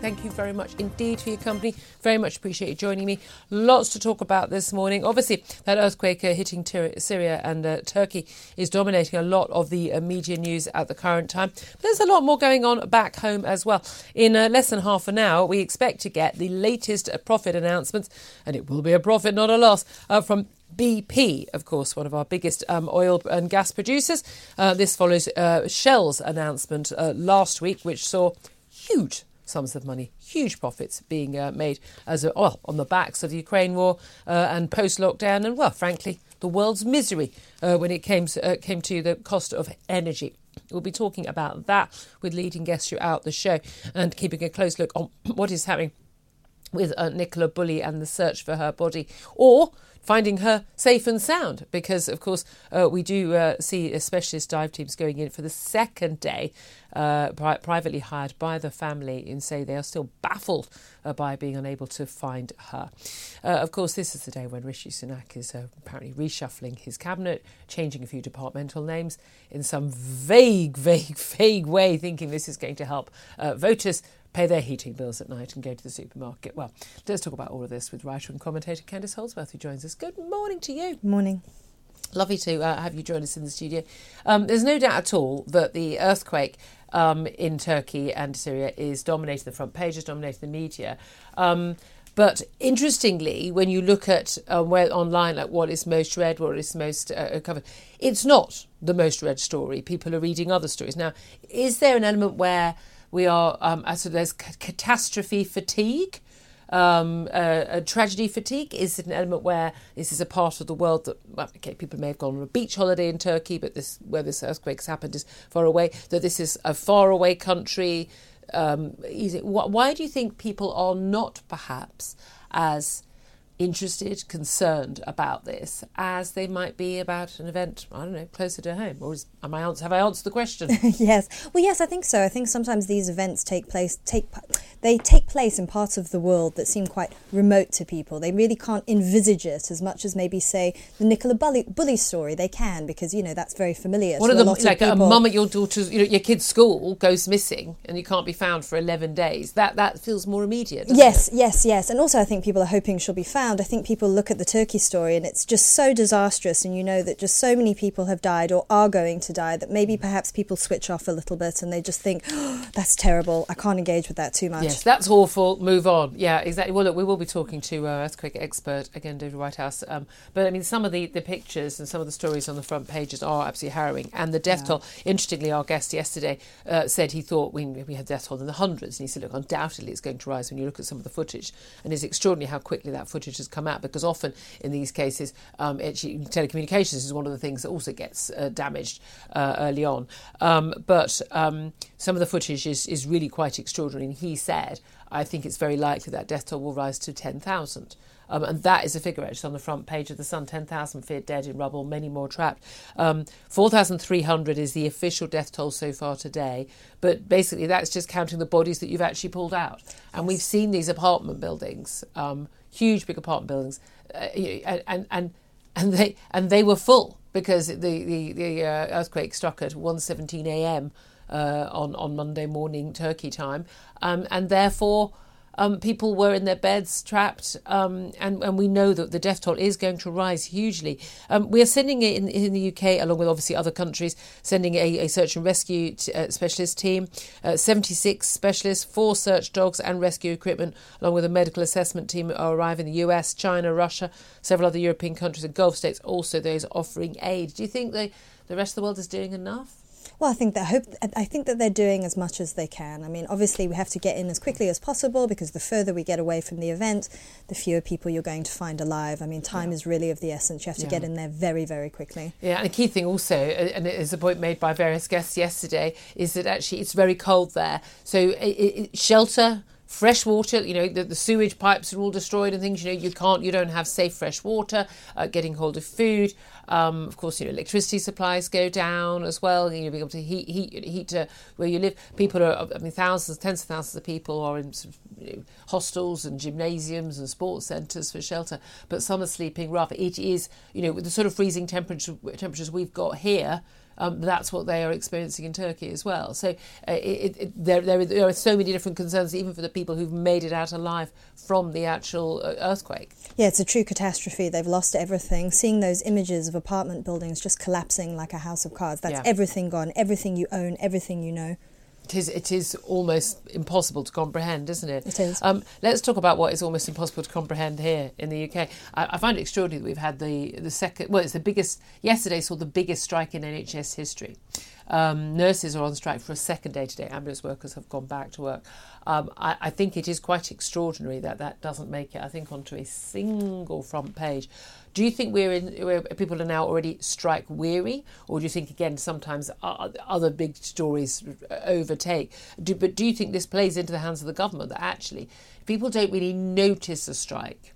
Thank you very much indeed for your company. Very much appreciate you joining me. Lots to talk about this morning. Obviously, that earthquake uh, hitting Syria and uh, Turkey is dominating a lot of the uh, media news at the current time. But there's a lot more going on back home as well. In uh, less than half an hour, we expect to get the latest uh, profit announcements, and it will be a profit, not a loss, from BP, of course, one of our biggest um, oil and gas producers. Uh, this follows uh, Shell's announcement uh, last week, which saw huge sums of money, huge profits being uh, made as a, well on the backs of the Ukraine war uh, and post-lockdown, and well, frankly, the world's misery uh, when it came to, uh, came to the cost of energy. We'll be talking about that with leading guests throughout the show and keeping a close look on what is happening with uh, Nicola Bulley and the search for her body, or finding her safe and sound. Because, of course, uh, we do uh, see specialist dive teams going in for the second day, uh, pri- privately hired by the family, and say they are still baffled uh, by being unable to find her. Uh, of course, this is the day when Rishi Sunak is uh, apparently reshuffling his cabinet, changing a few departmental names in some vague, vague, vague way, thinking this is going to help voters pay their heating bills at night and go to the supermarket. Well, let's talk about all of this with writer and commentator Candice Holdsworth, who joins us. Good morning to you. Morning. Lovely to uh, have you join us in the studio. Um, there's no doubt at all that the earthquake um, in Turkey and Syria is dominating the front pages, dominating the media. Um, but interestingly, when you look at um, where online, like what is most read, what is most uh, covered, it's not the most read story. People are reading other stories. Now, is there an element where we are, um, so there's catastrophe fatigue? Um, uh, a tragedy fatigue is an element where this is a part of the world that well, okay, people may have gone on a beach holiday in Turkey, but this where this earthquake's happened is far away. That this is a far away country. Um, it, why do you think people are not perhaps as interested, concerned about this as they might be about an event, I don't know, closer to home? Or is, am I have I answered the question? yes. Well, yes, I think so. I think sometimes these events take place, take they take place in parts of the world that seem quite remote to people. They really can't envisage it as much as maybe, say, the Nicola Bulley, Bulley story. They can because, you know, that's very familiar One of them, like of a mum at your daughter's, you know, your kid's school goes missing and you can't be found for 11 days. That, that feels more immediate. Yes, it? yes, yes. And also, I think people are hoping she'll be found. I think people look at the Turkey story and it's just so disastrous, and you know that just so many people have died or are going to die that maybe perhaps people switch off a little bit and they just think, oh, that's terrible. I can't engage with that too much. Yes, that's awful. Move on. Yeah, exactly. Well, look, we will be talking to uh, earthquake expert again, David Whitehouse. Um, but I mean, some of the, the pictures and some of the stories on the front pages are absolutely harrowing. And the death toll. Interestingly, our guest yesterday uh, said he thought we we had death toll in the hundreds, and he said, look, undoubtedly it's going to rise when you look at some of the footage. And it's extraordinary how quickly that footage has come out because often in these cases, um, actually, telecommunications is one of the things that also gets uh, damaged uh, early on. Um, but um, some of the footage is, is really quite extraordinary. And he said, I think it's very likely that death toll will rise to 10,000. Um, and that is a figure actually on the front page of the Sun 10,000 feared dead in rubble, many more trapped. Um, 4,300 is the official death toll so far today, but basically that's just counting the bodies that you've actually pulled out. And we've seen these apartment buildings, um, huge big apartment buildings, uh, and, and, and, they, and they were full because the, the, the uh, earthquake struck at 1.17 a.m. Uh, on, on Monday morning Turkey time, um, and therefore Um, people were in their beds, trapped, um, and, and we know that the death toll is going to rise hugely. Um, we are sending in, in the UK, along with obviously other countries, sending a, a search and rescue t- uh, specialist team, uh, 76 specialists, four search dogs, and rescue equipment, along with a medical assessment team, are arriving in the US, China, Russia, several other European countries, and Gulf states. Also, those offering aid. Do you think they, the rest of the world is doing enough? Well, I think that hope I think that they're doing as much as they can. I mean, obviously we have to get in as quickly as possible because the further we get away from the event, the fewer people you're going to find alive. I mean, time yeah. is really of the essence. You have to yeah. get in there very, very quickly. Yeah, and the key thing also, and it is a point made by various guests yesterday, is that actually it's very cold there. So it, it, shelter fresh water you know the, the, sewage pipes are all destroyed and things you know you can't you don't have safe fresh water uh, getting hold of food. Um, of course you know electricity supplies go down as well you'll be able to heat heat heat uh, where you live. People are i mean thousands tens of thousands of people are in sort of, you know, hostels and gymnasiums and sports centres for shelter but some are sleeping rough. It is you know with the sort of freezing temperature temperatures we've got here um, that's what they are experiencing in Turkey as well. So uh, it, it, there, there, there, are so many different concerns, even for the people who've made it out alive from the actual uh, earthquake. Yeah, it's a true catastrophe. They've lost everything. Seeing those images of apartment buildings just collapsing like a house of cards, that's yeah. everything gone, everything you own, everything you know it is it is almost impossible to comprehend, isn't it? It is. Um, let's talk about what is almost impossible to comprehend here in the UK. I, I, find it extraordinary that we've had the the second. Well, it's the biggest. Yesterday saw the biggest strike in NHS history. Um, nurses are on strike for a second day today. Ambulance workers have gone back to work. Um, I, I, think it is quite extraordinary that that doesn't make it, I think, onto a single front page. Do you think we're in, where people are now already strike weary, or do you think again sometimes other big stories overtake? Do, but do you think this plays into the hands of the government that actually people don't really notice a strike?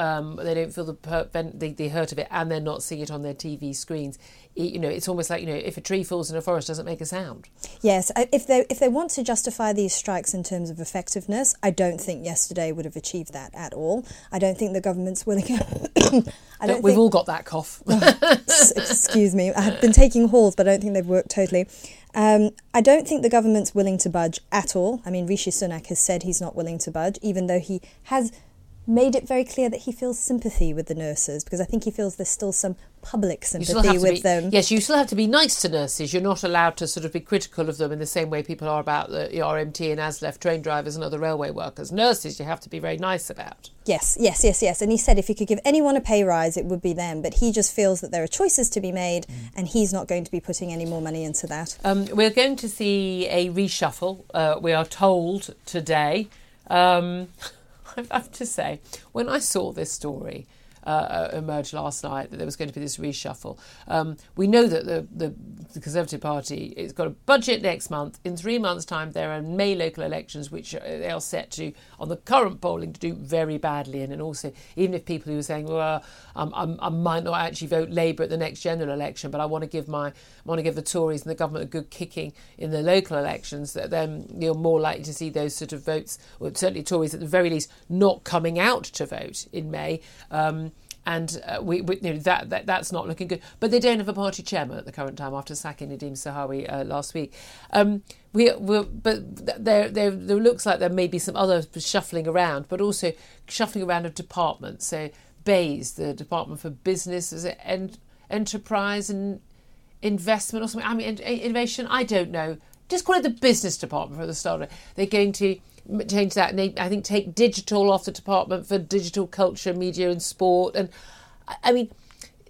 Um, they don't feel the, per- the, the hurt of it, and they're not seeing it on their TV screens you know, it's almost like you know, if a tree falls in a forest, doesn't make a sound. Yes, if they if they want to justify these strikes in terms of effectiveness, I don't think yesterday would have achieved that at all. I don't think the government's willing. I don't. We've think, all got that cough. excuse me. I've been taking halls, but I don't think they've worked totally. Um, I don't think the government's willing to budge at all. I mean, Rishi Sunak has said he's not willing to budge, even though he has made it very clear that he feels sympathy with the nurses because I think he feels there's still some public sympathy with be, them. Yes, you still have to be nice to nurses. You're not allowed to sort of be critical of them in the same way people are about the RMT and ASLEF train drivers and other railway workers. Nurses, you have to be very nice about. Yes, yes, yes, yes. And he said if he could give anyone a pay rise, it would be them. But he just feels that there are choices to be made, mm. and he's not going to be putting any more money into that. Um, we're going to see a reshuffle. Uh, we are told today. Um, I have to say, when I saw this story, uh, emerged last night that there was going to be this reshuffle. Um, we know that the, the, the, Conservative Party has got a budget next month. In three months' time, there are May local elections, which they are set to, on the current polling, to do very badly. And, and also, even if people who are saying, well, um, i might not actually vote Labour at the next general election, but I want to give my I want to give the Tories and the government a good kicking in the local elections, that then you're more likely to see those sort of votes, or certainly Tories at the very least, not coming out to vote in May. Um, and uh, we, we you know, that, that that's not looking good. But they don't have a party chairman at the current time after sacking Nadhim Zahawi uh, last week. Um, we, but there, there, there looks like there may be some other shuffling around, but also shuffling around of departments. So BEIS, the Department for Business, is it and Enterprise and Investment or something? I mean, innovation. I don't know. Just call it the Business Department for the start. They're going to change that and I think take digital off the department for digital culture, media, and sport. And I mean,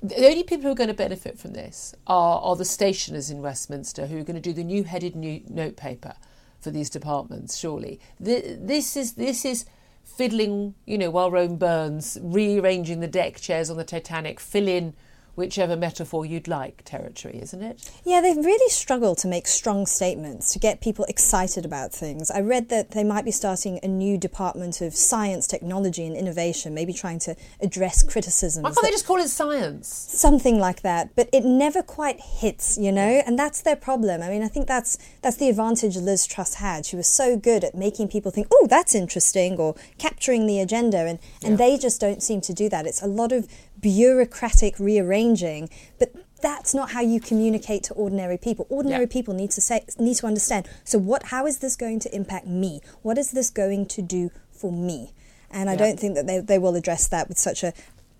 the only people who are going to benefit from this are, are the stationers in Westminster who are going to do the new headed new note paper for these departments. Surely, this is this is fiddling, you know, while Rome burns, rearranging the deck chairs on the Titanic, fill in whichever metaphor you'd like territory, isn't it? Yeah, they've really struggled to make strong statements to get people excited about things. I read that they might be starting a new department of science, technology, and innovation, maybe trying to address criticisms. Why can't they just call it science? Something like that, but it never quite hits, you know, and that's their problem. I mean, I think that's that's the advantage Liz Truss had. She was so good at making people think, "Oh, that's interesting," or capturing the agenda, and and yeah. they just don't seem to do that. It's a lot of bureaucratic rearranging, but that's not how you communicate to ordinary people. Ordinary yeah. people need to say need to understand. So what how is this going to impact me? What is this going to do for me. And I don't think that they, they will address that with such a,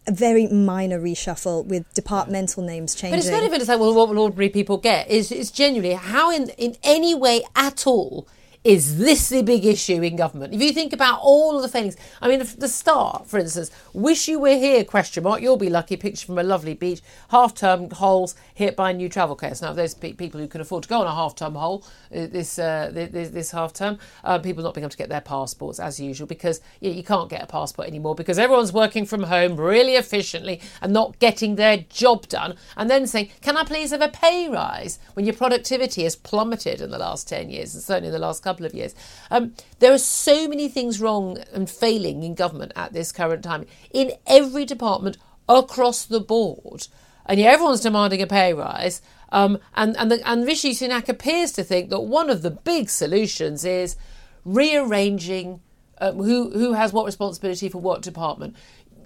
a very minor reshuffle with departmental names changing. But it's not even just like, well, what will ordinary people get? Is it's genuinely how, in, in any way at all, is this the big issue in government? If you think about all of the failings, I mean, the start, for instance, wish you were here, question mark, you'll be lucky, picture from a lovely beach, half-term hols hit by new travel chaos. Now, those people who can afford to go on a half-term hole uh, this, uh, this, this half-term, uh, people not being able to get their passports as usual because you, you can't get a passport anymore because everyone's working from home really efficiently and not getting their job done and then saying, can I please have a pay rise when your productivity has plummeted in the last 10 years and certainly in the last couple of years. Um, there are so many things wrong and failing in government at this current time, in every department across the board. And yet everyone's demanding a pay rise. Um, and, and, the, and Rishi Sunak appears to think that one of the big solutions is rearranging um, who, who has what responsibility for what department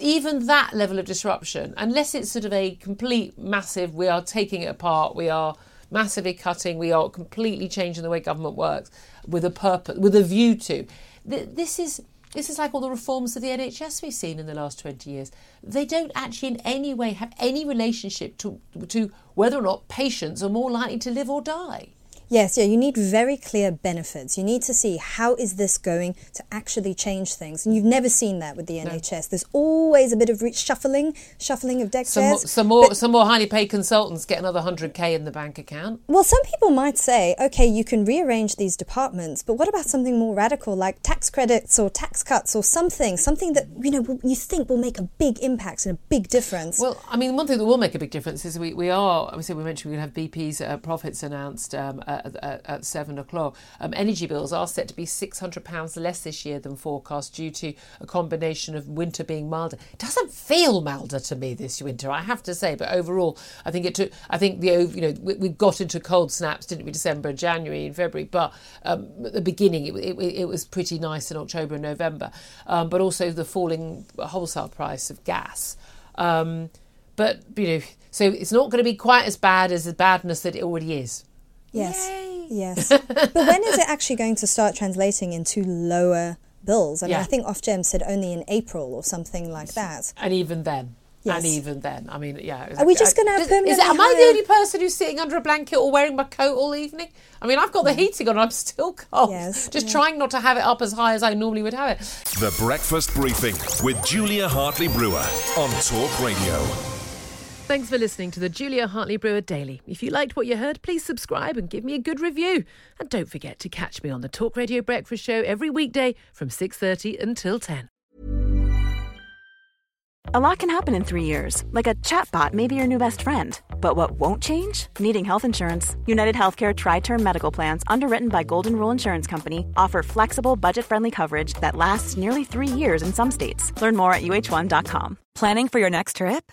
even that level of disruption, unless it's sort of a complete massive, we are taking it apart, we are massively cutting. We are completely changing the way government works with a purpose, with a view to. This is this is like all the reforms of the NHS we've seen in the last 20 years. They don't actually in any way have any relationship to, to whether or not patients are more likely to live or die. Yes, yeah, you need very clear benefits. You need to see how is this going to actually change things. And you've never seen that with the no. NHS. There's always a bit of shuffling, shuffling of deck some chairs. More, some more, some more highly paid consultants get another 100k in the bank account. Well, some people might say, okay, you can rearrange these departments, but what about something more radical like tax credits or tax cuts or something, something that you know you think will make a big impact and a big difference? Well, I mean, one thing that will make a big difference is we, we are, obviously, we mentioned we have BP's uh, profits announced um, at, at, seven o'clock. Um, energy bills are set to be £600 less this year than forecast due to a combination of winter being milder. It doesn't feel milder to me this winter, I have to say, but overall, I think it took, I think the, you know, we, we got into cold snaps, didn't we, December, January, and February, but um, at the beginning it, it, it, was pretty nice in October and November, um, but also the falling wholesale price of gas. Um, but, you know, so it's not going to be quite as bad as the badness that it already is. Yes. Yay. Yes. but when is it actually going to start translating into lower bills? I mean, yeah. I think Ofgem said only in April or something like that. And even then. Yes. And even then, I mean, yeah. Are we just going to have permanent? Is it, am I the only person who's sitting under a blanket or wearing my coat all evening? I mean, I've got the heating on, I'm still cold. Yes, just yeah. trying not to have it up as high as I normally would have it. The Breakfast Briefing with Julia Hartley Brewer on Talk Radio. Thanks for listening to the Julia Hartley Brewer Daily. If you liked what you heard, please subscribe and give me a good review. And don't forget to catch me on the Talk Radio Breakfast Show every weekday from 6:30 until 10. A lot can happen in 3 years. Like a chatbot may be your new best friend. But what won't change? Needing health insurance. United Healthcare tri-term medical plans underwritten by Golden Rule Insurance Company offer flexible, budget-friendly coverage that lasts nearly 3 years in some states. Learn more at uhone.com. Planning for your next trip?